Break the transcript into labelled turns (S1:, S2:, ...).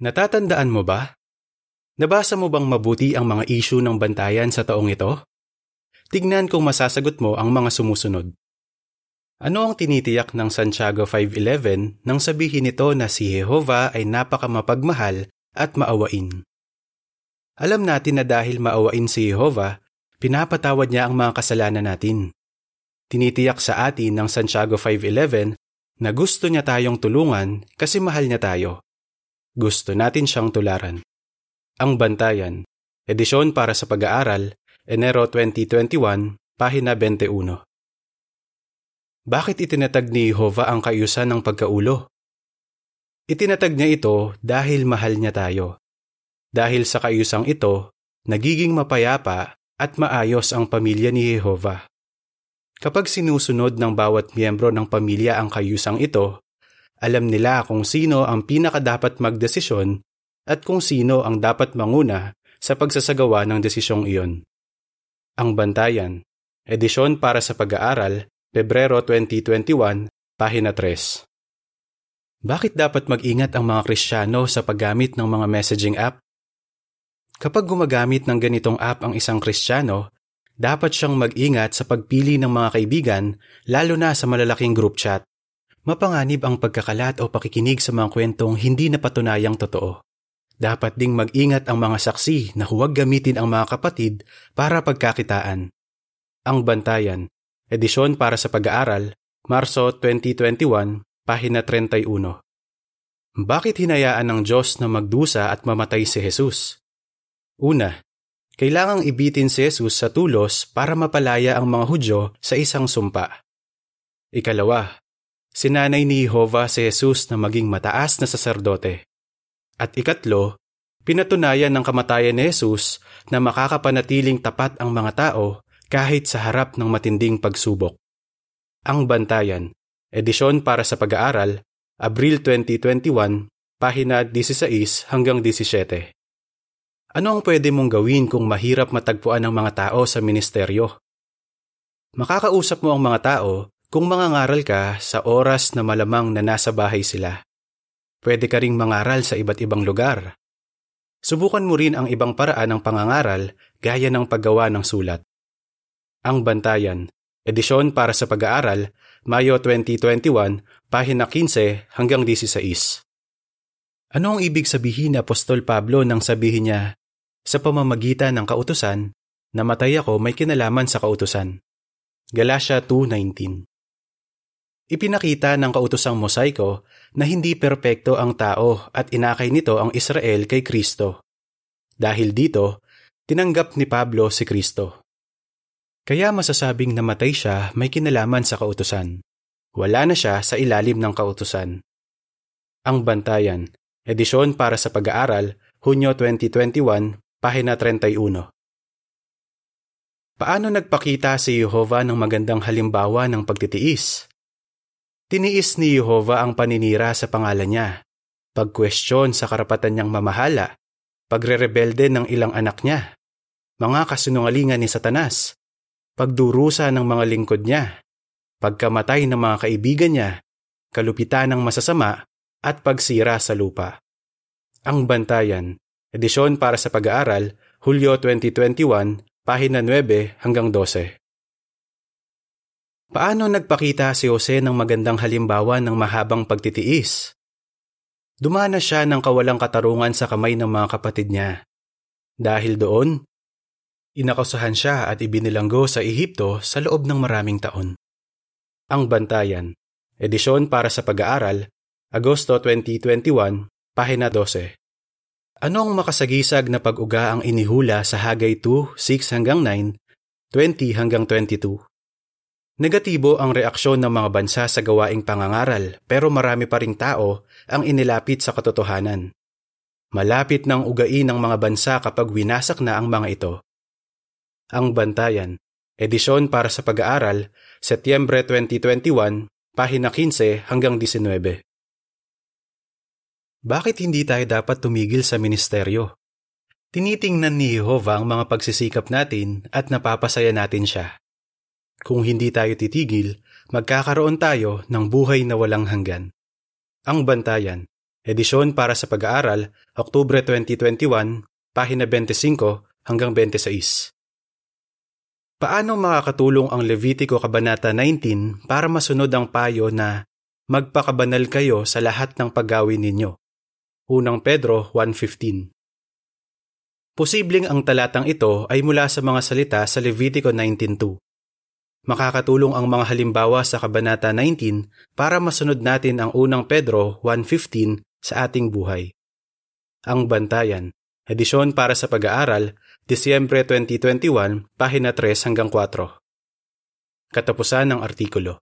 S1: Natatandaan mo ba? Nabasa mo bang mabuti ang mga issue ng bantayan sa taong ito? Tignan kung masasagot mo ang mga sumusunod. Ano ang tinitiyak ng Santiago 5.11 nang sabihin nito na si Jehova ay napakamapagmahal at maawain? Alam natin na dahil maawain si Jehova, pinapatawad niya ang mga kasalanan natin. Tinitiyak sa atin ng Santiago 5.11 na gusto niya tayong tulungan kasi mahal niya tayo. Gusto natin siyang tularan. Ang Bantayan, edisyon para sa pag-aaral, Enero 2021, pahina 21. Bakit itinatag ni Jehovah ang kayusan ng pagkaulo? Itinatag niya ito dahil mahal niya tayo. Dahil sa kayusang ito, nagiging mapayapa at maayos ang pamilya ni Jehovah. Kapag sinusunod ng bawat miyembro ng pamilya ang kayusang ito, alam nila kung sino ang pinakadapat magdesisyon at kung sino ang dapat manguna sa pagsasagawa ng desisyong iyon. Ang Bantayan, edisyon para sa pag-aaral, Pebrero 2021, pahina 3. Bakit dapat mag-ingat ang mga Kristiyano sa paggamit ng mga messaging app? Kapag gumagamit ng ganitong app ang isang Kristiyano, dapat siyang mag-ingat sa pagpili ng mga kaibigan lalo na sa malalaking group chat. Mapanganib ang pagkakalat o pakikinig sa mga kwentong hindi napatunayang totoo. Dapat ding mag-ingat ang mga saksi na huwag gamitin ang mga kapatid para pagkakitaan. Ang Bantayan, edisyon para sa pag-aaral, Marso 2021, pahina 31. Bakit hinayaan ng Diyos na magdusa at mamatay si Jesus? Una, kailangang ibitin si Jesus sa tulos para mapalaya ang mga Hudyo sa isang sumpa. Ikalawa, Sinanay ni Jehovah si Jesus na maging mataas na saserdote. At ikatlo, pinatunayan ng kamatayan ni Jesus na makakapanatiling tapat ang mga tao kahit sa harap ng matinding pagsubok. Ang Bantayan, edisyon para sa pag-aaral, Abril 2021, pahina 16 hanggang 17. Ano ang pwede mong gawin kung mahirap matagpuan ang mga tao sa ministeryo? Makakausap mo ang mga tao kung mangangaral ka sa oras na malamang na nasa bahay sila, pwede ka ring mangaral sa iba't ibang lugar. Subukan mo rin ang ibang paraan ng pangangaral gaya ng paggawa ng sulat. Ang Bantayan, edisyon para sa pag-aaral, Mayo 2021, pahina 15 hanggang 16. Ano ang ibig sabihin ni Apostol Pablo nang sabihin niya, sa pamamagitan ng kautusan, namatay ako may kinalaman sa kautusan? Galatia 2.19 Ipinakita ng kautosang mosaiko na hindi perpekto ang tao at inakay nito ang Israel kay Kristo. Dahil dito, tinanggap ni Pablo si Kristo. Kaya masasabing namatay siya may kinalaman sa kautusan. Wala na siya sa ilalim ng kautusan. Ang Bantayan, edisyon para sa pag-aaral, Hunyo 2021, pahina 31. Paano nagpakita si Jehovah ng magandang halimbawa ng pagtitiis? Tiniis ni Jehova ang paninira sa pangalan niya, pagkwestiyon sa karapatan niyang mamahala, pagrerebelde ng ilang anak niya, mga kasinungalingan ni Satanas, pagdurusa ng mga lingkod niya, pagkamatay ng mga kaibigan niya, kalupitan ng masasama, at pagsira sa lupa. Ang Bantayan, edisyon para sa pag-aaral, Hulyo 2021, pahina 9 hanggang 12. Paano nagpakita si Jose ng magandang halimbawa ng mahabang pagtitiis? Dumana siya ng kawalang katarungan sa kamay ng mga kapatid niya. Dahil doon, inakasahan siya at ibinilanggo sa Ehipto sa loob ng maraming taon. Ang Bantayan, edisyon para sa pag-aaral, Agosto 2021, pahina 12. Anong makasagisag na pag-uga ang inihula sa Hagay 2, 6 hanggang 9, 20 hanggang 22? Negatibo ang reaksyon ng mga bansa sa gawaing pangangaral pero marami pa ring tao ang inilapit sa katotohanan. Malapit ng ugain ng mga bansa kapag winasak na ang mga ito. Ang Bantayan, edisyon para sa pag-aaral, Setyembre 2021, pahina 15 hanggang 19. Bakit hindi tayo dapat tumigil sa ministeryo? Tinitingnan ni Jehovah ang mga pagsisikap natin at napapasaya natin siya. Kung hindi tayo titigil, magkakaroon tayo ng buhay na walang hanggan. Ang Bantayan, Edisyon para sa pag-aaral, Oktubre 2021, pahina 25 hanggang 26. Paano makakatulong ang Levitico Kabanata 19 para masunod ang payo na magpakabanal kayo sa lahat ng paggawin ninyo? Unang Pedro 1.15 Posibleng ang talatang ito ay mula sa mga salita sa Levitico 19.2. Makakatulong ang mga halimbawa sa Kabanata 19 para masunod natin ang unang Pedro 1.15 sa ating buhay. Ang Bantayan, edisyon para sa pag-aaral, Disyembre 2021, pahina 3 hanggang 4. Katapusan ng artikulo.